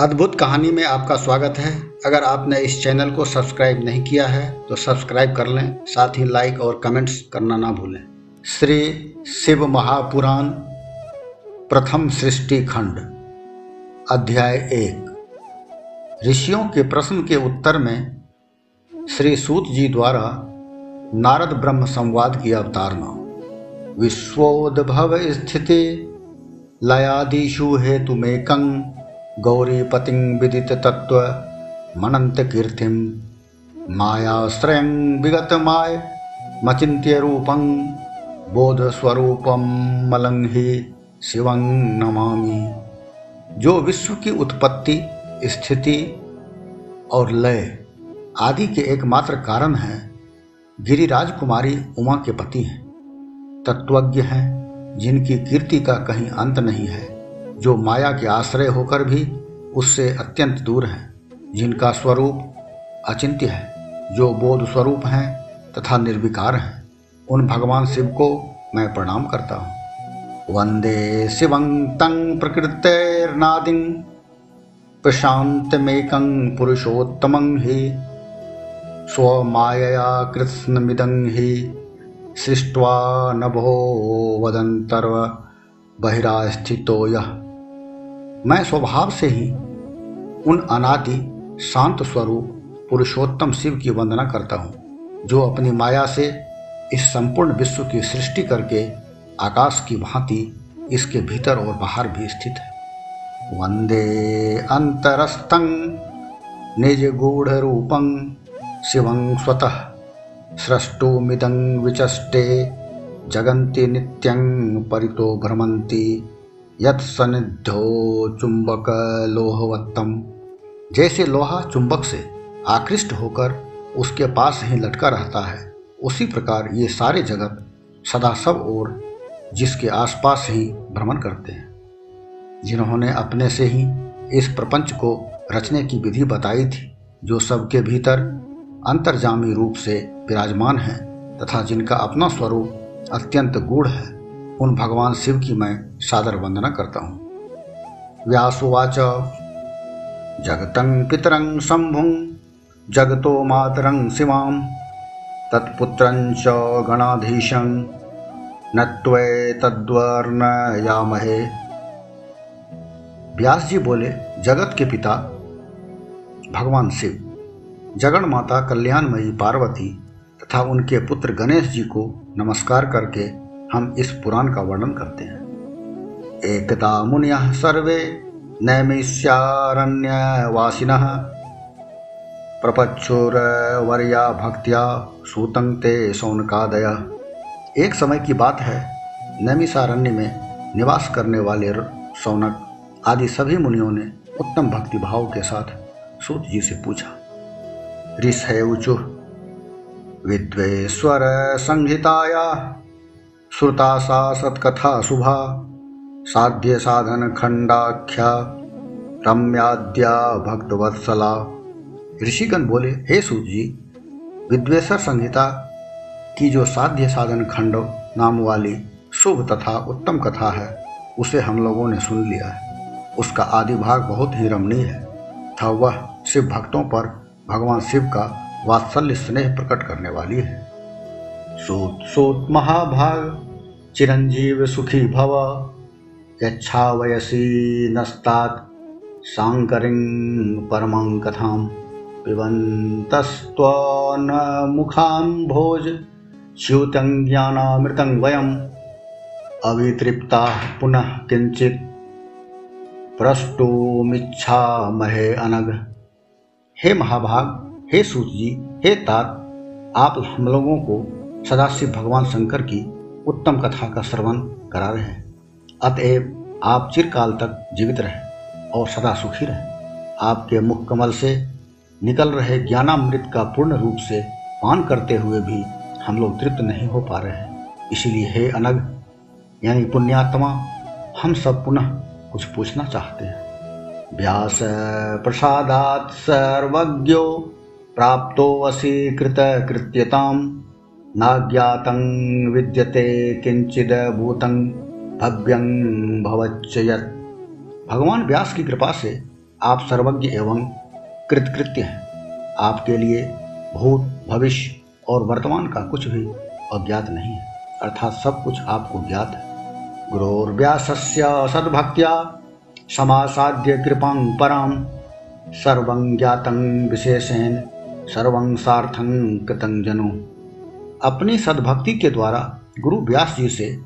अद्भुत कहानी में आपका स्वागत है। अगर आपने इस चैनल को सब्सक्राइब नहीं किया है तो सब्सक्राइब कर लें, साथ ही लाइक और कमेंट्स करना ना भूलें। श्री शिव महापुराण, प्रथम सृष्टि खंड, अध्याय एक। ऋषियों के प्रश्न के उत्तर में श्री सूत जी द्वारा नारद ब्रह्म संवाद की अवतारणा विश्वोद्भव स्थिति लयादिशु हेतुमेकं गौरीपतिं विदित तत्व मनंत कीर्तिम मायाश्रयं विगतमाय मचिंत्य रूपं, बोध स्वरूपम मलंहि शिवं नमामि। जो विश्व की उत्पत्ति, स्थिति और लय आदि के एकमात्र कारण हैं गिरिराज कुमारी उमा के पति हैं। तत्वज्ञ हैं, जिनकी कीर्ति का कहीं अंत नहीं है। जो माया के आश्रय होकर भी उससे अत्यंत दूर हैं, जिनका स्वरूप अचिंत्य है, जो बोध स्वरूप हैं तथा निर्विकार हैं, उन भगवान शिव को मैं प्रणाम करता हूँ। वंदे शिवं तं प्रकृतेर्नादिं, प्रशान्तमेकं पुरुषोत्तमं हि, स्वमायया कृत्स्नमिदं हि, सृष्ट्वा नभो वदन्तर्व बहिरास्थितो यः मैं स्वभाव से ही उन अनादि शांत स्वरूप पुरुषोत्तम शिव की वंदना करता हूँ, जो अपनी माया से इस संपूर्ण विश्व की सृष्टि करके आकाश की भांति इसके भीतर और बाहर भी स्थित है। वंदे अंतरस्थं निज गूढ़ रूपं शिवं स्वतः सृष्टुमिदं विचष्टे जगन्ति नित्यं परितो भ्रमन्ति यत सनिध्यो चुंबक लोहवत्तम। जैसे लोहा चुंबक से आकृष्ट होकर उसके पास ही लटका रहता है, उसी प्रकार ये सारे जगत सदा सब और जिसके आसपास ही भ्रमण करते हैं। जिन्होंने अपने से ही इस प्रपंच को रचने की विधि बताई थी, जो सबके भीतर अंतर्जामी रूप से विराजमान है तथा जिनका अपना स्वरूप अत्यंत गूढ़ है। उन भगवान शिव की मैं सादर वंदना करता हूँ। व्यासुवाच जगतं पितरं शंभुं, जगतो मातरं शिवां, तत्पुत्रं च गणाधीशं व्यास जी बोले, जगत के पिता, भगवान शिव, जगन माता कल्याणमयी पार्वती तथा उनके पुत्र गणेश जी को नमस्कार करके हम इस पुराण का वर्णन करते हैं। एकता मुनिय सर्वे नैमिष्यारण्यवासिन प्रपच्छुरवर्या भक्तिया सूतं ते सौनकादय। एक समय की बात है, नैमिषारण्य में निवास करने वाले सौनक आदि सभी मुनियों ने उत्तम भक्ति भाव के साथ सूत जी से पूछा, ऋषयुचु, विद्वेश्वर संहिताया श्रुता सा सत्कथा शुभा, साध्य साधन खंडाख्या, रम्याद्या भक्तवत्सला। ऋषिगण बोले, हे सूत जी विद्वेश्वर संहिता की जो साध्य साधन खंड नाम वाली शुभ तथा उत्तम कथा है, उसे हम लोगों ने सुन लिया है। उसका आदि भाग बहुत ही रमणीय है। था वह शिव भक्तों पर भगवान शिव का वात्सल्य स्नेह प्रकट करने वाली है। सूत सूत महाभाग। चिरंजीव सुखी भव यच्छा वयसी नस्तात् सांकरिं परमं कथां पिबन्तस्त्वन् भोज च्युतं ज्ञानामृतं वयम्। अवितृप्ताः पुनः किञ्चित् प्रष्टुमिच्छामहे अनग हे महाभाग, हे सूत जी, हे तात, आप हम लोगों को सदाशिव भगवान शंकर की उत्तम कथा का श्रवण करा रहे हैं। अतएव आप चिरकाल तक जीवित रहें और सदा सुखी रहें। आपके मुख कमल से निकल रहे ज्ञानामृत का पूर्ण रूप से पान करते हुए भी हम लोग तृप्त नहीं हो पा रहे हैं। इसीलिए हे अनग, यानी पुण्यात्मा, हम सब पुनः कुछ पूछना चाहते हैं। व्यास प्रसादात सर्वज्ञो प्राप्तो असी कृत कृत्यताम नाज्ञातं विद्यते किंचिद भूतं भव्यं भवच्च भगवान व्यास की कृपा से आप सर्वज्ञ एवं कृतकृत्य हैं। आपके लिए भूत, भविष्य और वर्तमान का कुछ भी अज्ञात नहीं है। अर्थात सब कुछ आपको ज्ञात है। गुरोर्व्यासस्य सद्भक्त्या समासाद्य कृपां परां सर्वं ज्ञातं विशेषेण सर्वं सार्थं कृतं जनु। अपनी सद्भक्ति के द्वारा गुरु व्यास जी से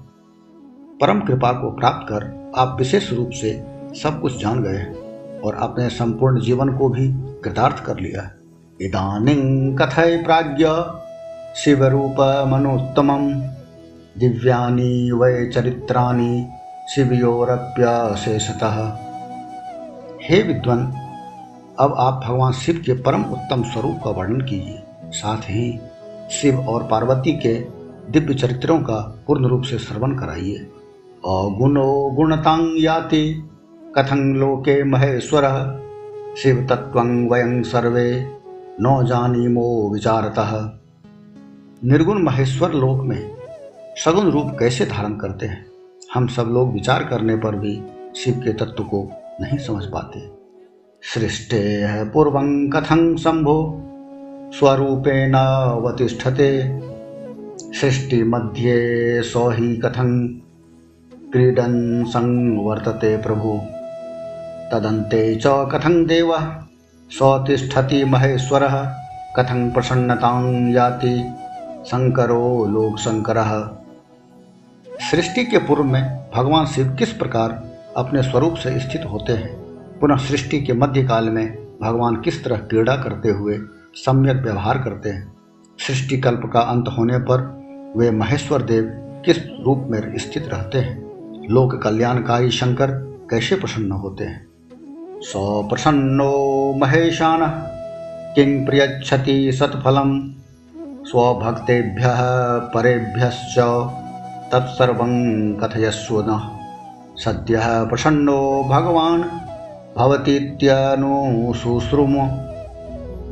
परम कृपा को प्राप्त कर आप विशेष रूप से सब कुछ जान गए हैं और अपने संपूर्ण जीवन को भी कृतार्थ कर लिया है। इदानीं कथय प्राज्ञ शिवरूपमनुत्तमं दिव्यानि वै चरित्राणि शिवयोरप्यशेषतः हे विद्वान, अब आप भगवान शिव के परम उत्तम स्वरूप का वर्णन कीजिए। साथ ही शिव और पार्वती के दिव्य चरित्रों का पूर्ण रूप से श्रवण कराइए। अगुणो गुणतांग याति, कथं लोके महेश्वर, शिव तत्व वयं सर्वे, न जानीमो विचारतः। निर्गुण महेश्वर लोक में सगुण रूप कैसे धारण करते हैं? हम सब लोग विचार करने पर भी शिव के तत्व को नहीं समझ पाते। सृष्टे पूर्व कथं शंभो स्वरूपेण अवतिष्ठते। सृष्टि मध्ये सौ ही कथं क्रीडन संवर्तते प्रभु। तदन्ते च कथं देव? स्वतिष्ठति महेश्वरः। कथं प्रसन्नतां याति? शंकरो लोक शंकर सृष्टि के पूर्व में भगवान शिव किस प्रकार अपने स्वरूप से स्थित होते हैं? पुनः सृष्टि के मध्यकाल में भगवान किस तरह क्रीड़ा करते हुए सम्यक व्यवहार करते हैं। सृष्टि कल्प का अंत होने पर वे महेश्वर देव किस रूप में स्थित रहते हैं? लोक कल्याणकारी शंकर कैसे प्रसन्न होते हैं? सौ प्रसन्नो महेशान किंग प्रियछति सत्फलम? स्वभक्तेभ्यः परेभ्यश्च तत्सर्वं कथयस्व न। सद्य प्रसन्नो भगवान्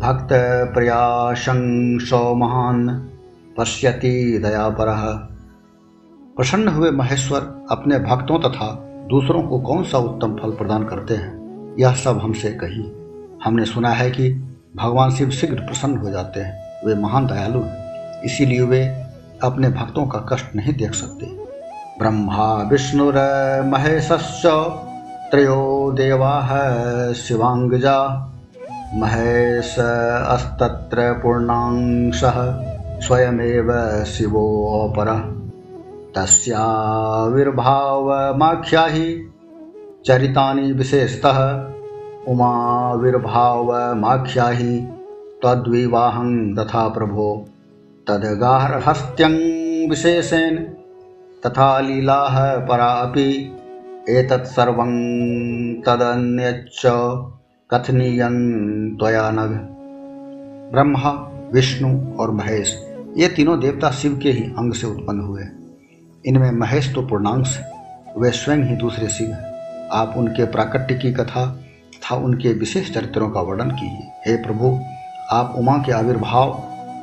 भवतीत्यनुशुश्रुम भक्तप्रयाशंस महान, पश्यति दयापरः। प्रसन्न हुए महेश्वर अपने भक्तों तथा दूसरों को कौन सा उत्तम फल प्रदान करते हैं, यह सब हमसे कही। हमने सुना है कि भगवान शिव शीघ्र प्रसन्न हो जाते हैं, वे महान दयालु हैं, इसीलिए वे अपने भक्तों का कष्ट नहीं देख सकते। ब्रह्मा विष्णुर महेशश्च त्रयो देवा, शिवांगजा महेश अस्तत्र पूर्णांश स्वयमेव शिवोपर तस्याविर्भावमाख्या ही चरितानि विशेषतः उमाविर्भावमाख्या ही तद्विवाहं तथा प्रभो। तदगार्हस्त्यं विशेषेण तथा लीलाः परा अपि एतत् सर्वं तदन्यच्च कथनीयं त्वया नग ब्रह्मा, विष्णु और महेश, ये तीनों देवता शिव के ही अंग से उत्पन्न हुए इनमें महेश तो पूर्णांश वे स्वयं ही दूसरे शिव हैं। आप उनके प्राकट्य की कथा तथा उनके विशेष चरित्रों का वर्णन कीजिए। हे प्रभु, आप उमा के आविर्भाव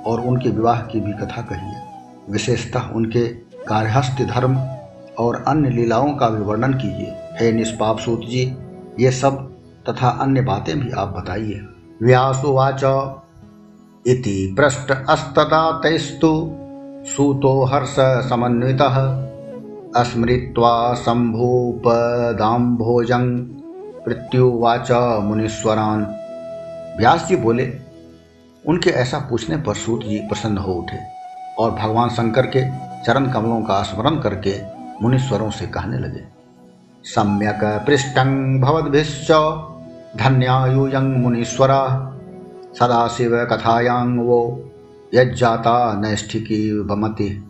और उनके विवाह की भी कथा कहिए। विशेषतः उनके कार्यहस्त धर्म और अन्य लीलाओं का भी वर्णन कीजिए। हे निष्पाप सूत जी, ये सब तथा अन्य बातें भी आप बताइए। व्यासुवाच इति पृष्ठ अस्तता तैस्तु। सूतो हर्ष समन्वितः। स्मृत्वा शंभूपदाम्भोजं मृत्युवाच मुनीश्वरान। व्यास जी बोले, उनके ऐसा पूछने पर सूत जी प्रसन्न हो उठे और भगवान शंकर के चरण कमलों का स्मरण करके मुनीश्वरों से कहने लगे, सम्यक पृष्ठं भवद्भिश्च। धन्यायुयं मुनीश्वरा, सदाशिव कथायां वो, यज्जाता नैष्ठिकी बमति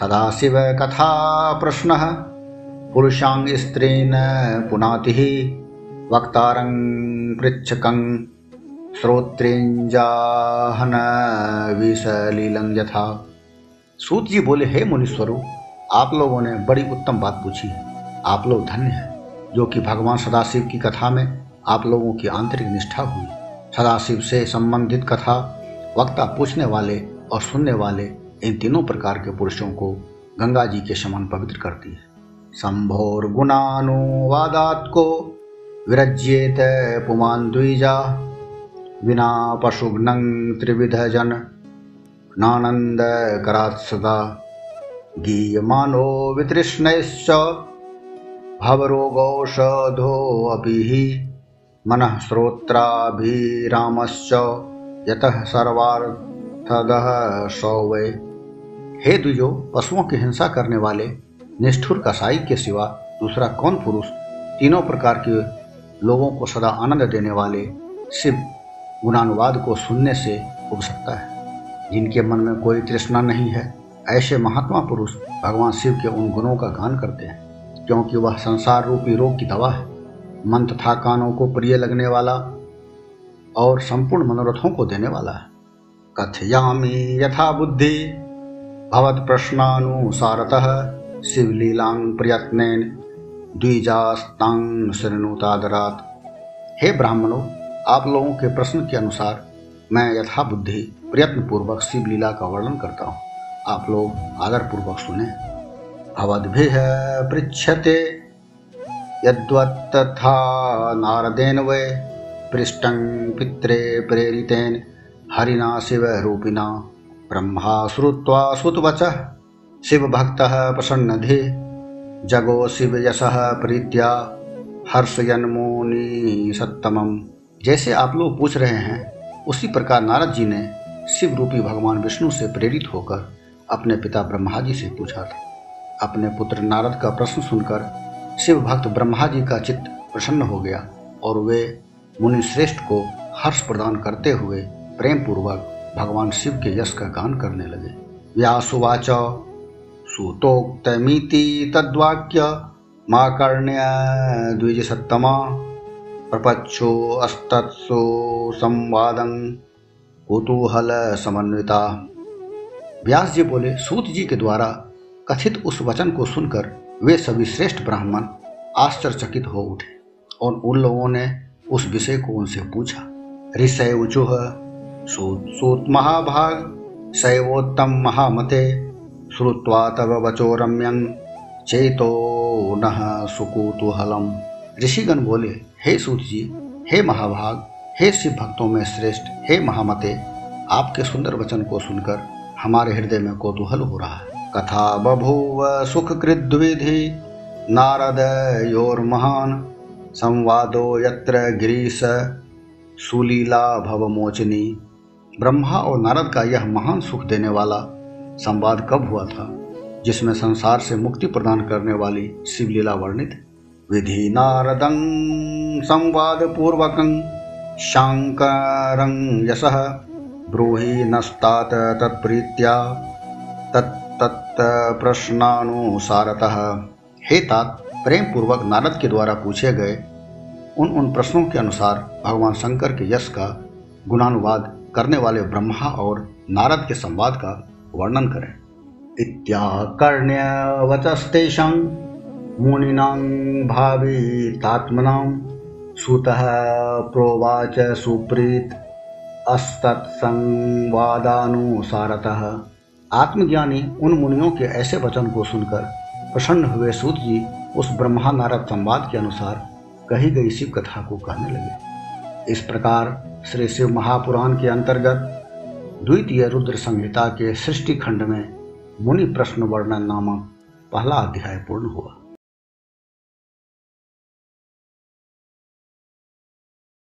सदाशिव कथा प्रश्न पुरुषांग स्त्रीन पुनाति, वक्तारं श्रोत्रेंजाहन विषलीलं यथा। सूत जी बोले, हे मुनीश्वरों, आप लोगों ने बड़ी उत्तम बात पूछी। आप लोग धन्य हैं, जो कि भगवान सदाशिव की कथा में आप लोगों की आंतरिक निष्ठा हुई। सदाशिव से संबंधित कथा, वक्ता पूछने वाले और सुनने वाले इन तीनों प्रकार के पुरुषों को गंगा जी के समान पवित्र करती है। संभोर गुणानुवादात को विरज्येत पुमान द्विजा, विना पशुघ्न त्रिविध जन नानंद करात् सदा, गीयमानो वितृष्णैश्च, भवरोगौषधोऽपि हि। मनः श्रोत्राभिरामश्च यतः सर्वार्थदः सौवे हे दुजो पशुओं की हिंसा करने वाले, निष्ठुर कसाई के सिवा दूसरा कौन पुरुष तीनों प्रकार के लोगों को सदा आनंद देने वाले शिव गुणानुवाद को सुनने से उग सकता है, जिनके मन में कोई तृष्णा नहीं है? ऐसे महात्मा पुरुष भगवान शिव के उन गुणों का गान करते हैं, क्योंकि वह संसार रूपी रोग की दवा है। मन तथा कानों को प्रिय लगने वाला और संपूर्ण मनोरथों को देने वाला है। कथयामी यथा बुद्धि। भवत प्रश्नानुसारतः शिवलीलांग प्रयत्न द्विजास्तांग श्रेणुतादरात हे ब्राह्मणों, आप लोगों के प्रश्न के अनुसार मैं यथा बुद्धि प्रयत्न पूर्वक शिव लीला का वर्णन करता हूँ। आप लोग आदर पूर्वक सुने। भवद्भिः पृच्छते यद्वत्तथा नारदेन वै पृष्टं पित्रे प्रेरितेन। हरिना शिवरूपिणा ब्रह्मा श्रुत्वा श्रुतवचः शिवभक्तः प्रसन्नधि। जगो शिव शिवयशः प्रीत्या, हर्षयन्मुनि सत्तमम। जैसे आप लोग पूछ रहे हैं, उसी प्रकार नारद जी ने शिव रूपी भगवान विष्णु से प्रेरित होकर अपने पिता ब्रह्मा जी से पूछा था। अपने पुत्र नारद का प्रश्न सुनकर शिव भक्त ब्रह्मा जी का चित्त प्रसन्न हो गया और वे मुनि श्रेष्ठ को हर्ष प्रदान करते हुए प्रेम पूर्वक भगवान शिव के यश का गान करने लगे। व्यासुवाच, सुतोक्तमिति तद्वाक्य, मा कर्ण्य द्विज सत्तमा प्रपच्छो अस्तत्सो संवादं, कुतूहल समन्विता। व्यास जी बोले, सूत जी के द्वारा कथित उस वचन को सुनकर वे सभी श्रेष्ठ ब्राह्मण आश्चर्यचकित हो उठे और उन लोगों ने उस विषय को उनसे पूछा, ऋषय उचुह सूत महाभाग, शैवोत्तम महामते, श्रुत्वा तव वचो रम्यं, चेतो न सुकुतूहलम। ऋषिगण बोले, हे सूत जी हे महाभाग, हे शिव भक्तों में श्रेष्ठ, हे महामते, आपके सुंदर वचन को सुनकर हमारे हृदय में कौतूहल हो रहा है। कथा बभूव सुख कृद्विधि नारद योर महान संवादो यत्र गिरीश सुलीला भवमोचनी ब्रह्मा और नारद का यह महान सुख देने वाला संवाद कब हुआ था, जिसमें संसार से मुक्ति प्रदान करने वाली शिवलीला वर्णित विधि? नारदं संवाद पूर्वक शांकर यश। ब्रूहि नस्तात तत्प्रीत्या तत्त प्रश्नानुसारतः हे तात प्रेम पूर्वक नारद के द्वारा पूछे गए उन उन प्रश्नों के अनुसार भगवान शंकर के यश का गुणानुवाद करने वाले ब्रह्मा और नारद के संवाद का वर्णन करें। इत्याकर्ण्य वचस्तेषां मुनिनां भावितात्मनां सुतः प्रोवाच सुप्रीत। अस्तत्संवादानुसारतः। आत्मज्ञानी उन मुनियों के ऐसे वचन को सुनकर प्रसन्न हुए सूत जी उस ब्रह्मा नारद संवाद के अनुसार कही गई शिव कथा को कहने लगे। इस प्रकार श्री शिव महापुराण के अंतर्गत द्वितीय रुद्र संहिता के सृष्टि खंड में मुनि प्रश्न वर्णन नामक पहला अध्याय पूर्ण हुआ।